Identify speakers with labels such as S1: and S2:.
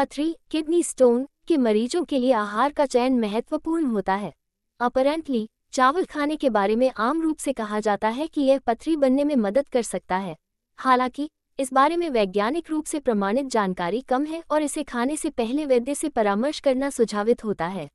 S1: पथरी kidney stone के मरीजों के लिए आहार का चयन महत्वपूर्ण होता है। अपरेंटली, चावल खाने के बारे में आम रूप से कहा जाता है कि यह पथरी बनने में मदद कर सकता है। हालाँकि, इस बारे में वैज्ञानिक रूप से प्रमाणित जानकारी कम है और इसे खाने से पहले वैद्य से परामर्श करना सुझावित होता है।